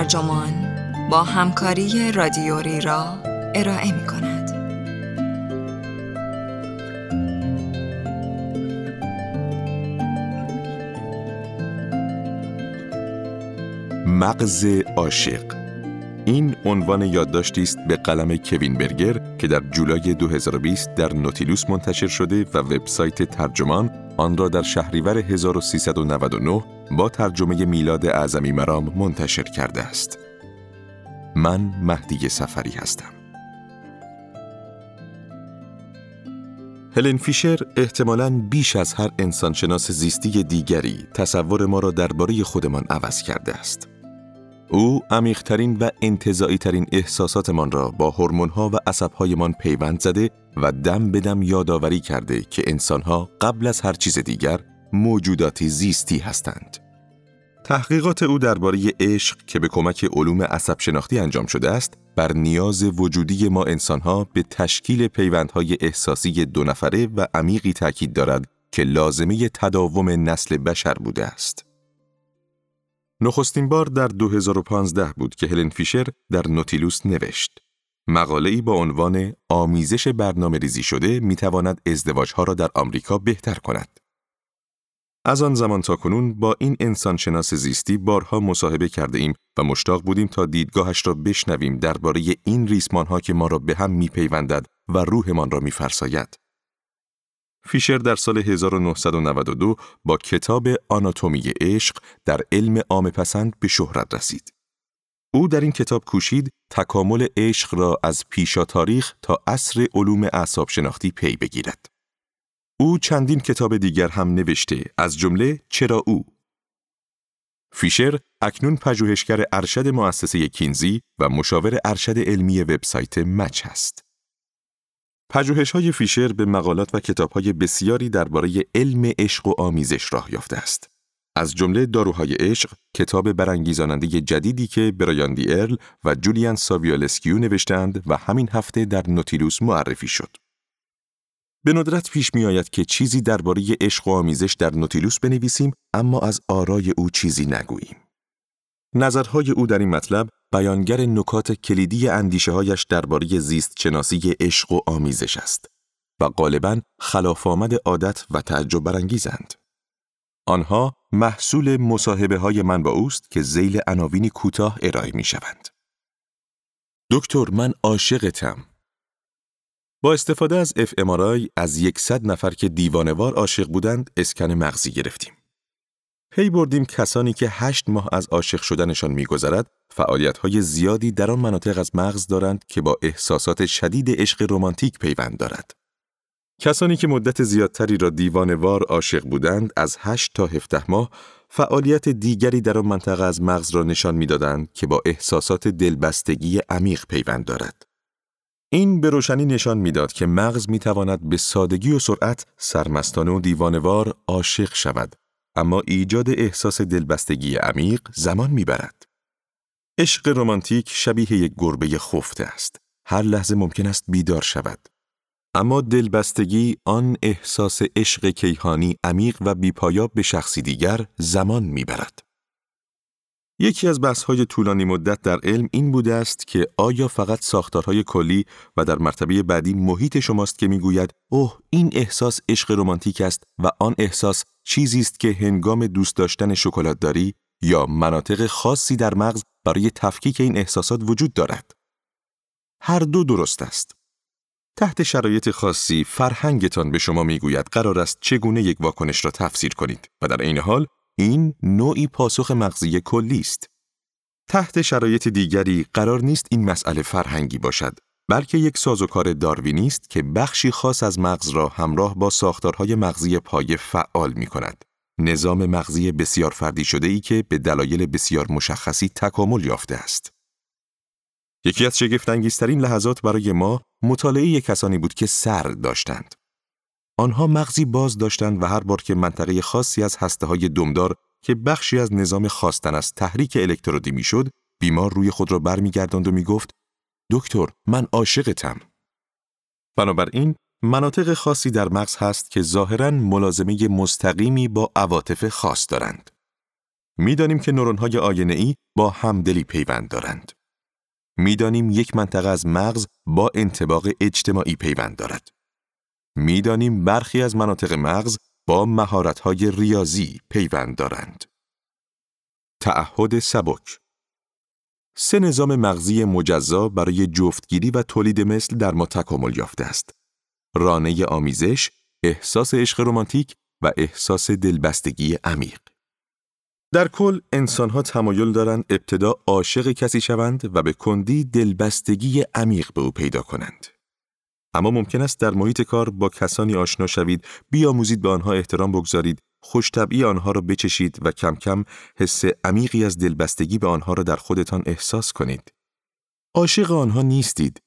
ترجمان با همکاری رادیوری را ارائه می کند. مغز عاشق این عنوان یادداشتی است به قلم کوین برگر که در جولای 2020 در نوتیلوس منتشر شده و وبسایت ترجمان آن را در شهریور 1399 با ترجمه میلاد اعظمی مرام منتشر کرده است. من مهدی سفری هستم. هلن فیشر احتمالاً بیش از هر انسانشناس زیستی دیگری تصور ما را درباره خودمان عوض کرده است. او عمیقترین و انتظایی ترین احساساتمان را با هورمون‌ها و عصبهایمان پیوند زده و دم به دم یادآوری کرده که انسانها قبل از هر چیز دیگر موجوداتی زیستی هستند. تحقیقات او درباره عشق که به کمک علوم عصب شناختی انجام شده است، بر نیاز وجودی ما انسانها به تشکیل پیوندهای احساسی دو نفره و عمیقی تاکید دارد که لازمه تداوم نسل بشر بوده است. نخستین بار در 2015 بود که هلن فیشر در نوتیلوس نوشت. مقاله ای با عنوان آمیزش برنامه ریزی شده می تواند ازدواجها را در آمریکا بهتر کند. از آن زمان تا کنون با این انسان شناس زیستی بارها مصاحبه کرده ایم و مشتاق بودیم تا دیدگاهش را بشنویم درباره این ریسمان ها که ما را به هم میپیوندد و روحمان را میفرساید. فیشر در سال 1992 با کتاب آناتومی عشق در علم عام پسند به شهرت رسید. او در این کتاب کوشید تکامل عشق را از پیشا تاریخ تا عصر علوم اعصاب شناختی پی بگیرد. او چندین کتاب دیگر هم نوشته از جمله چرا او فیشر اکنون پژوهشگر ارشد مؤسسه کینزی و مشاور ارشد علمی وبسایت مچ است. پژوهش های فیشر به مقالات و کتاب های بسیاری درباره علم عشق و آمیزش راه یافته است. از جمله داروهای عشق، کتاب برانگیزاننده جدیدی که برایان دی ارل و جولیان ساوولسکو نوشتند و همین هفته در نوتیلوس معرفی شد. به ندرت پیش می آید که چیزی درباره عشق و آمیزش در نوتیلوس بنویسیم اما از آرای او چیزی نگوییم. نظرهای او در این مطلب بیانگر نکات کلیدی اندیشه هایش درباره زیست شناسی عشق و آمیزش است و غالبا خلاف آمد عادت و تعجب برانگیزند. آنها محصول مصاحبه های من با اوست که زیل عناوینی کوتاه ارائه می شوند. دکتر من عاشقتم. با استفاده از اف از یکصد نفر که دیوانوار عاشق بودند اسکن مغزی گرفتیم. پی بردیم کسانی که هشت ماه از عاشق شدنشان میگذرد های زیادی در آن مناطق از مغز دارند که با احساسات شدید عشق رمانتیک پیوند دارد. کسانی که مدت زیادتری را دیوانوار عاشق بودند از 8 تا 17 ماه فعالیت دیگری در آن منطقه از مغز را نشان می‌دادند که با احساسات دلبستگی عمیق پیوند دارد. این به روشنی نشان می‌داد که مغز می تواند به سادگی و سرعت سرمستانه و دیوانوار عاشق شود اما ایجاد احساس دلبستگی عمیق زمان می‌برد. عشق رمانتیک شبیه یک گربه خفته است. هر لحظه ممکن است بیدار شود. اما دلبستگی آن احساس عشق کیهانی عمیق و بیپایاب به شخصی دیگر زمان می‌برد. یکی از بحث‌های طولانی مدت در علم این بوده است که آیا فقط ساختارهای کلی و در مرتبه بعدی محیط شماست که می‌گوید اوه این احساس عشق رمانتیک است و آن احساس چیزی است که هنگام دوست داشتن شکلات داری یا مناطق خاصی در مغز برای تفکیک این احساسات وجود دارد. هر دو درست است. تحت شرایط خاصی فرهنگتان به شما می‌گوید قرار است چگونه یک واکنش را تفسیر کنید و در این حال این نوعی پاسخ مغزی کلی است. تحت شرایط دیگری قرار نیست این مسئله فرهنگی باشد بلکه یک سازوکار داروینی است که بخشی خاص از مغز را همراه با ساختارهای مغزی پایه فعال می کند. نظام مغزی بسیار فردی شده ای که به دلایل بسیار مشخصی تکامل یافته است. یکی از شگفتانگیزترین لحظات برای ما مطالعه کسانی بود که سر داشتند. آنها مغزی باز داشتند و هر بار که منطقه خاصی از هسته های دمدار که بخشی از نظام خواستن از تحریک الکترودی می‌شد، بیمار روی خود را برمیگرداند و می‌گفت دکتر من عاشقتم. بنابراین مناطق خاصی در مغز هست که ظاهرا ملازمه مستقیمی با عواطف خاص دارند. می‌دانیم که نورون‌های آینه ای با همدلی پیوند دارند. می‌دانیم یک منطقه از مغز با انتباق اجتماعی پیوند دارد. می‌دانیم برخی از مناطق مغز با مهارت‌های ریاضی پیوند دارند. تعهد سبک سه نظام مغزی مجزا برای جفتگیری و تولید مثل در ما تکامل یافته است. رانه آمیزش، احساس عشق رمانتیک و احساس دلبستگی عمیق. در کل انسانها تمایل دارند ابتدا عاشق کسی شوند و به کندی دلبستگی عمیق به او پیدا کنند. اما ممکن است در محیط کار با کسانی آشنا شوید، بیاموزید به آنها احترام بگذارید، خوشطبعی آنها را بچشید و کم کم حس عمیقی از دلبستگی به آنها را در خودتان احساس کنید. عاشق آنها نیستید.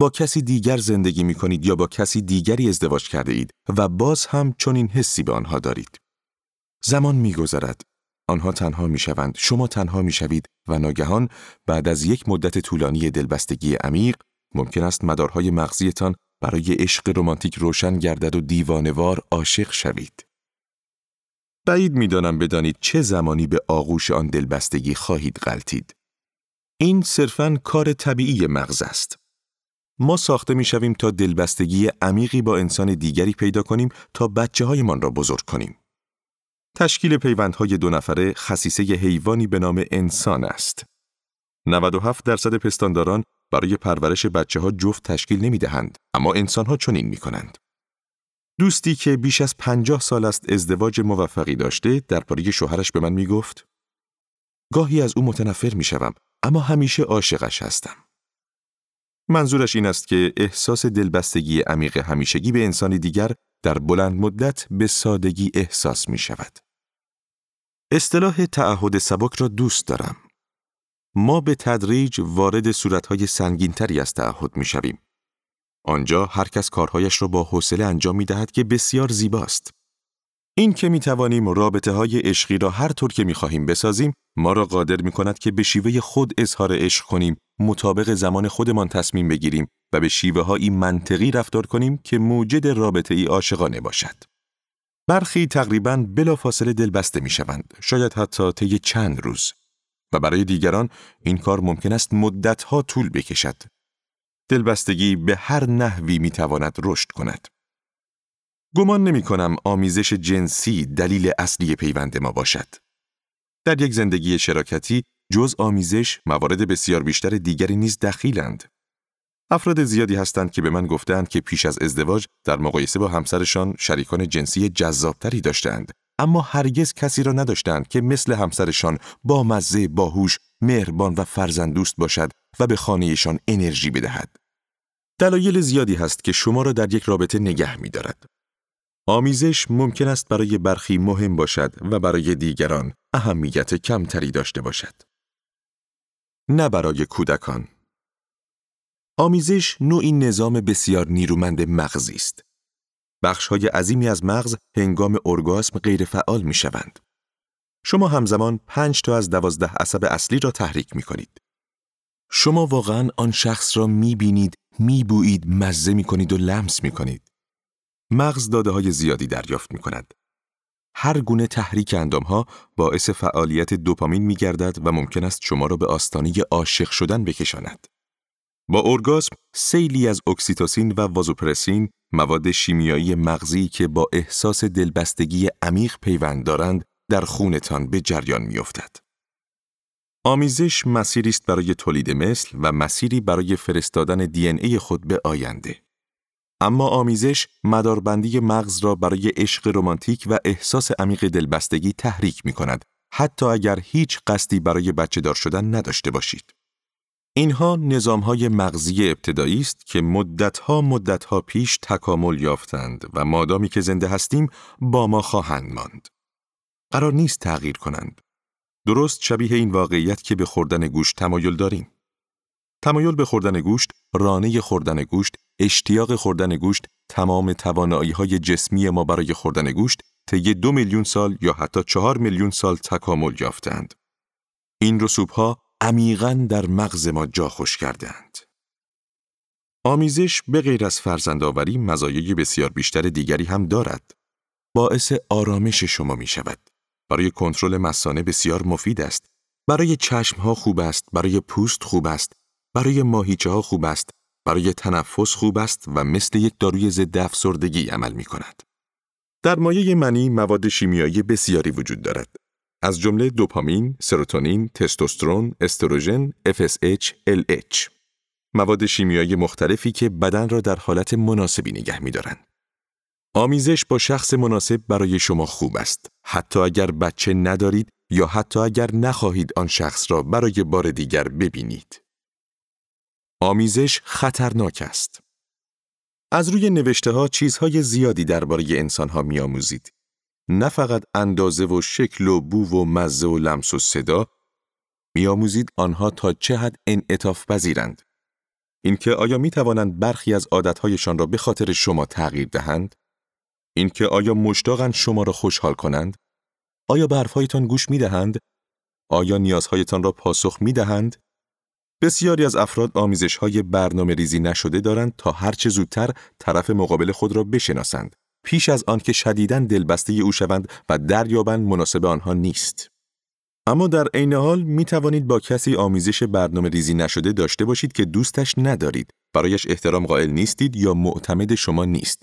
با کسی دیگر زندگی می کنید یا با کسی دیگری ازدواج کرده اید و باز هم چنین حسی به آنها دارید. زمان می گذرد. آنها تنها می شوند، شما تنها می شوید و ناگهان بعد از یک مدت طولانی دلبستگی عمیق ممکن است مدارهای مغزیتان برای عشق رمانتیک روشن گردد و دیوانوار عاشق شوید. بعید می‌دانم بدانید چه زمانی به آغوش آن دلبستگی خواهید غلطید. این صرفاً کار طبیعی مغز است. ما ساخته می شویم تا دلبستگی عمیقی با انسان دیگری پیدا کنیم تا بچه هایمان را بزرگ کنیم. تشکیل پیوندهای دو نفره خصیصه حیوانی به نام انسان است. 97 درصد پستانداران برای پرورش بچه ها جفت تشکیل نمی دهند، اما انسان ها چنین می کنند. دوستی که بیش از پنجاه سال است ازدواج موفقی داشته درباره شوهرش به من می گفت گاهی از او متنفر می شوم اما همیشه عاشقش هستم. منظورش این است که احساس دلبستگی عمیق همیشگی به انسان دیگر در بلند مدت به سادگی احساس می شود. اصطلاح تعهد سبک را دوست دارم. ما به تدریج وارد صورتهای سنگینتری از تعهد می شویم. آنجا هر کس کارهایش را با حوصله انجام می دهد که بسیار زیباست. این که می توانیم رابطه های عشقی را هر طور که می خواهیم بسازیم ما را قادر می کند که به شیوه خود اظهار عشق کنیم مطابق زمان خودمان تصمیم بگیریم و به شیوه هایی منطقی رفتار کنیم که موجد رابطه ای عاشقانه باشد. برخی تقریبا بلافاصله دلبسته می شوند، شاید حتی طی چند روز. و برای دیگران این کار ممکن است مدتها طول بکشد. دلبستگی به هر نحوی می تواند رشد کند. گمان نمی کنم آمیزش جنسی دلیل اصلی پیوند ما باشد. در یک زندگی شراکتی جز آمیزش موارد بسیار بیشتر دیگری نیز دخیلند. افراد زیادی هستند که به من گفتند که پیش از ازدواج در مقایسه با همسرشان شریکان جنسی جذابتری داشتند اما هرگز کسی را نداشتند که مثل همسرشان با مزه، باهوش، مهربان و فرزندوست باشد و به خانهشان انرژی بدهد. دلایل زیادی هست که شما را در یک رابطه نگه می دارد. آمیزش ممکن است برای برخی مهم باشد و برای دیگران اهمیت کمتری داشته باشد. نه برای کودکان. آمیزش نوعی نظام بسیار نیرومند مغزی است. های عظیمی از مغز هنگام ارگاسم غیر فعال می شوند. شما همزمان پنج تا از دوازده عصب اصلی را تحریک می کنید. شما واقعا آن شخص را می بینید، می بویید، مزه می کنید و لمس می کنید. مغز داده های زیادی دریافت می کند. هر گونه تحریک اندام ها باعث فعالیت دوپامین می گردد و ممکن است شما را به آستانه عاشق شدن بکشاند. با ارگاسم سیلی از اکسیتوسین و وازوپرسین مواد شیمیایی مغزی که با احساس دلبستگی عمیق پیوند دارند در خونتان به جریان میافتد. آمیزش مسیری است برای تولید مثل و مسیری برای فرستادن دی ای خود به آینده. اما آمیزش مداربندی مغز را برای عشق رمانتیک و احساس عمیق دلبستگی تحریک می کند حتی اگر هیچ قصدی برای بچه دار شدن نداشته باشید. اینها نظامهای مغزی ابتدایی است که مدتها مدتها پیش تکامل یافتند و مادامی که زنده هستیم با ما خواهند ماند. قرار نیست تغییر کنند. درست شبیه این واقعیت که به خوردن گوشت تمایل داریم. تمایل به خوردن گوشت، رانه خوردن گوشت، اشتیاق خوردن گوشت، تمام توانایی های جسمی ما برای خوردن گوشت طی دو میلیون سال یا حتی چهار میلیون سال تکامل یافتند. این رسوب ها عمیقا در مغز ما جا خوش کردهاند. آمیزش به غیر از فرزندآوری مزایای بسیار بیشتر دیگری هم دارد. باعث آرامش شما می شود. برای کنترل مسانه بسیار مفید است. برای چشم ها خوب است، برای پوست خوب است، برای ماهیچه ها خوب است، برای تنفس خوب است و مثل یک داروی ضد افسردگی عمل می کند. در مایه منی مواد شیمیایی بسیاری وجود دارد. از جمله دوپامین، سروتونین، تستوسترون، استروژن، FSH، LH. مواد شیمیایی مختلفی که بدن را در حالت مناسبی نگه می دارند. آمیزش با شخص مناسب برای شما خوب است. حتی اگر بچه ندارید یا حتی اگر نخواهید آن شخص را برای بار دیگر ببینید. آمیزش خطرناک است. از روی نوشته ها چیزهای زیادی درباره انسان ها می آموزید. نه فقط اندازه و شکل و بو و مزه و لمس و صدا می آموزید آنها تا چه حد انعطاف پذیرند. اینکه آیا می توانند برخی از عادتهایشان را به خاطر شما تغییر دهند؟ اینکه آیا مشتاقند شما را خوشحال کنند؟ آیا به گوش می دهند؟ آیا نیازهایتان را پاسخ می دهند؟ بسیاری از افراد آمیزش های برنامه ریزی نشده دارند تا هرچه زودتر طرف مقابل خود را بشناسند. پیش از آن که شدیداً دلبسته او شوند و دریابند مناسب آنها نیست. اما در عین حال می توانید با کسی آمیزش برنامه ریزی نشده داشته باشید که دوستش ندارید، برایش احترام قائل نیستید یا معتمد شما نیست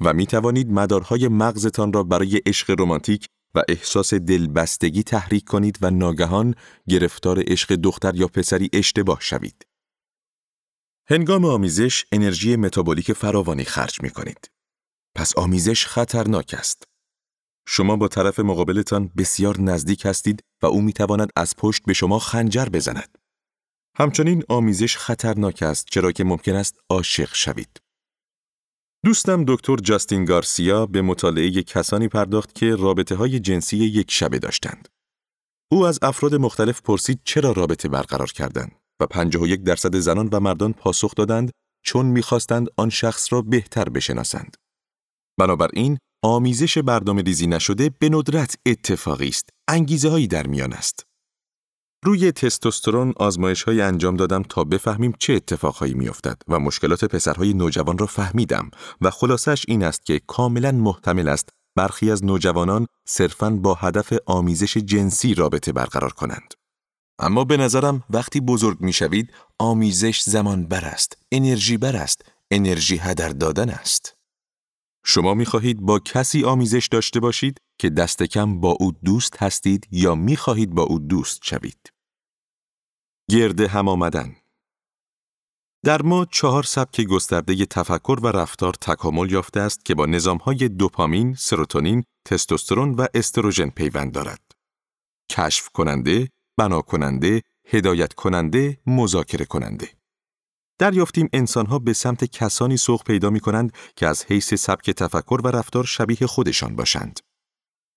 و می توانید مدارهای مغزتان را برای عشق رمانتیک و احساس دلبستگی تحریک کنید و ناگهان گرفتار عشق دختر یا پسری اشتباه شوید. هنگام آمیزش انرژی متابولیک فراوانی خرج می کنید. پس آمیزش خطرناک است. شما با طرف مقابلتان بسیار نزدیک هستید و او می تواند از پشت به شما خنجر بزند. همچنین آمیزش خطرناک است چرا که ممکن است عاشق شوید. دوستم دکتر جاستین گارسیا به مطالعه کسانی پرداخت که رابطه های جنسی یک شبه داشتند. او از افراد مختلف پرسید چرا رابطه برقرار کردند و 51 درصد زنان و مردان پاسخ دادند چون می‌خواستند آن شخص را بهتر بشناسند. بنابراین آمیزش برنامه ریزی نشده به ندرت اتفاقی است. انگیزه هایی در میان است. روی تستوسترون آزمایش های انجام دادم تا بفهمیم چه اتفاقهایی میافتد و مشکلات پسرهای نوجوان را فهمیدم و خلاصش این است که کاملا محتمل است برخی از نوجوانان صرفاً با هدف آمیزش جنسی رابطه برقرار کنند. اما به نظرم وقتی بزرگ می‌شوید آمیزش زمان بر است، انرژی بر است، انرژی هدر دادن است. شما می خواهید با کسی آمیزش داشته باشید که دست کم با او دوست هستید یا می خواهید با او دوست شوید. گرد هم آمدن در ما چهار سبک گسترده تفکر و رفتار تکامل یافته است که با نظامهای دوپامین، سروتونین، تستوسترون و استروژن پیوند دارد. کشف کننده، بنا کننده، هدایت کننده، مذاکره کننده. دریافتیم انسانها به سمت کسانی سوق پیدا می کنند که از حیث سبک تفکر و رفتار شبیه خودشان باشند.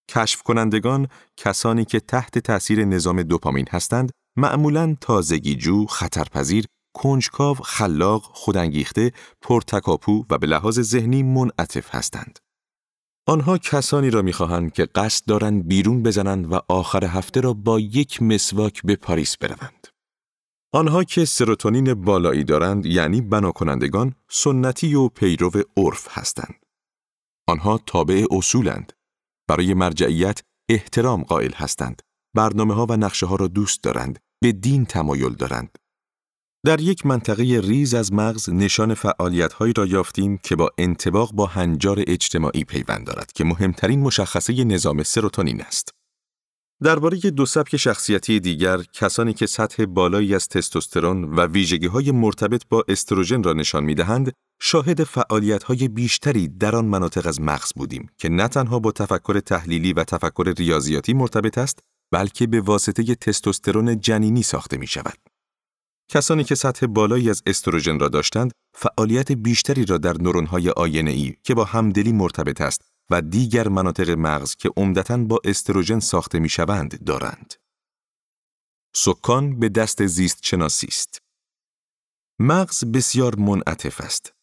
کشف کنندگان کسانی که تحت تأثیر نظام دوپامین هستند معمولاً تازگیجو، خطرپذیر، کنجکاو، خلاق، خودانگیخته، پرتکاپو و به لحاظ ذهنی منعطف هستند. آنها کسانی را می‌خواهند که قصد دارند بیرون بزنند و آخر هفته را با یک مسواک به پاریس بروند. آنها که سروتونین بالایی دارند یعنی بناکنندگان سنتی و پیرو عرف هستند. آنها تابع اصولند. برای مرجعیت احترام قائل هستند. برنامه ها و نقشه ها را دوست دارند. به دین تمایل دارند. در یک منطقه ریز از مغز نشان فعالیت هایی را یافتیم که با انتباق با هنجار اجتماعی پیوند دارد که مهمترین مشخصه نظام سروتونین است. درباره دو سبک شخصیتی دیگر، کسانی که سطح بالایی از تستوسترون و ویژگی های مرتبط با استروژن را نشان می دهند، شاهد فعالیت های بیشتری در آن مناطق از مغز بودیم که نه تنها با تفکر تحلیلی و تفکر ریاضیاتی مرتبط است، بلکه به واسطه تستوسترون جنینی ساخته می شود. کسانی که سطح بالایی از استروژن را داشتند، فعالیت بیشتری را در نورون‌های ای که با همدلی مرتبط است و دیگر مناطق مغز که عمدتا با استروژن ساخته می شوند دارند. سکان به دست زیست شناسی است. مغز بسیار منعطف است.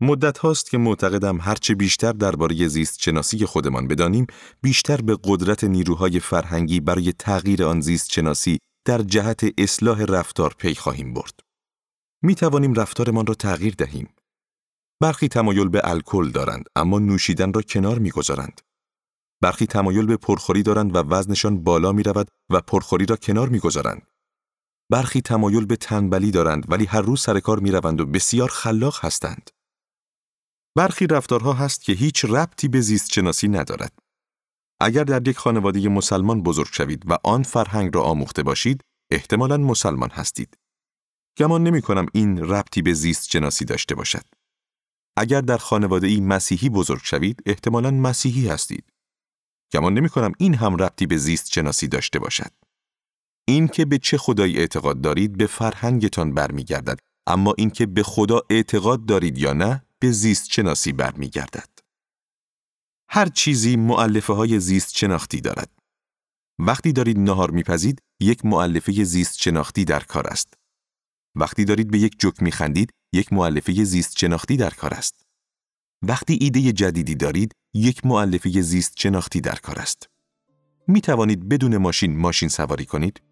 مدت هاست که معتقدم هرچه بیشتر درباره زیست شناسی خودمان بدانیم، بیشتر به قدرت نیروهای فرهنگی برای تغییر آن زیست شناسی در جهت اصلاح رفتار پی خواهیم برد. می توانیم رفتارمان را تغییر دهیم. برخی تمایل به الکل دارند اما نوشیدن را کنار می‌گذارند. برخی تمایل به پرخوری دارند و وزنشان بالا می رود و پرخوری را کنار می گذارند. برخی تمایل به تنبلی دارند ولی هر روز سر کار می روند و بسیار خلاق هستند. برخی رفتارها هست که هیچ ربطی به زیست شناسی ندارد. اگر در یک خانواده مسلمان بزرگ شوید و آن فرهنگ را آموخته باشید، احتمالاً مسلمان هستید. گمان نمی کنم این ربطی به زیست شناسی داشته باشد. اگر در خانواده ای مسیحی بزرگ شوید، احتمالاً مسیحی هستید. گمان نمی کنم این هم ربطی به زیست شناسی داشته باشد. این که به چه خدایی اعتقاد دارید به فرهنگتان برمیگردد اما اینکه به خدا اعتقاد دارید یا نه به زیست شناسی برمیگردد. هر چیزی معلفه های زیست شناختی دارد. وقتی دارید نهار میپزید یک معلفه زیست شناختی در کار است. وقتی دارید به یک جوک میخندید یک معلفه زیست شناختی در کار است. وقتی ایده جدیدی دارید یک معلفه زیست شناختی در کار است. می توانید بدون ماشین ماشین سواری کنید؟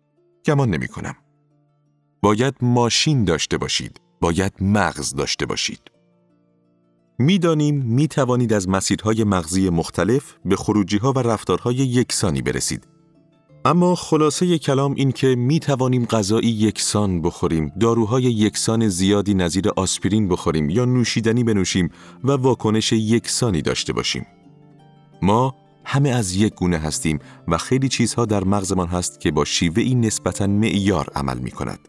گمان نمی کنم. باید ماشین داشته باشید. باید مغز داشته باشید. می‌دانیم می توانید از مسیرهای مغزی مختلف به خروجی ها و رفتارهای یکسانی برسید. اما خلاصه کلام این که می توانیم غذایی یکسان بخوریم، داروهای یکسان زیادی نظیر آسپرین بخوریم یا نوشیدنی بنوشیم و واکنش یکسانی داشته باشیم. ما همه از یک گونه هستیم و خیلی چیزها در مغزمان هست که با شیوه این نسبتاً معیار عمل می کند.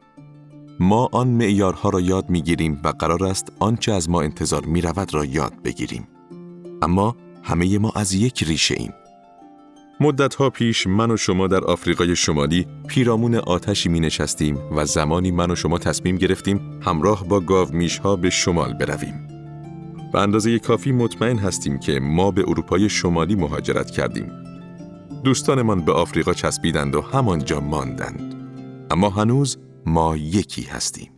ما آن معیارها را یاد می گیریم و قرار است آنچه از ما انتظار می رود را یاد بگیریم. اما همه ما از یک ریشه ایم. مدت پیش من و شما در آفریقای شمالی پیرامون آتشی می نشستیم و زمانی من و شما تصمیم گرفتیم همراه با گاو ها به شمال برویم. به اندازه کافی مطمئن هستیم که ما به اروپای شمالی مهاجرت کردیم. دوستانمان به آفریقا چسبیدند و همانجا ماندند. اما هنوز ما یکی هستیم.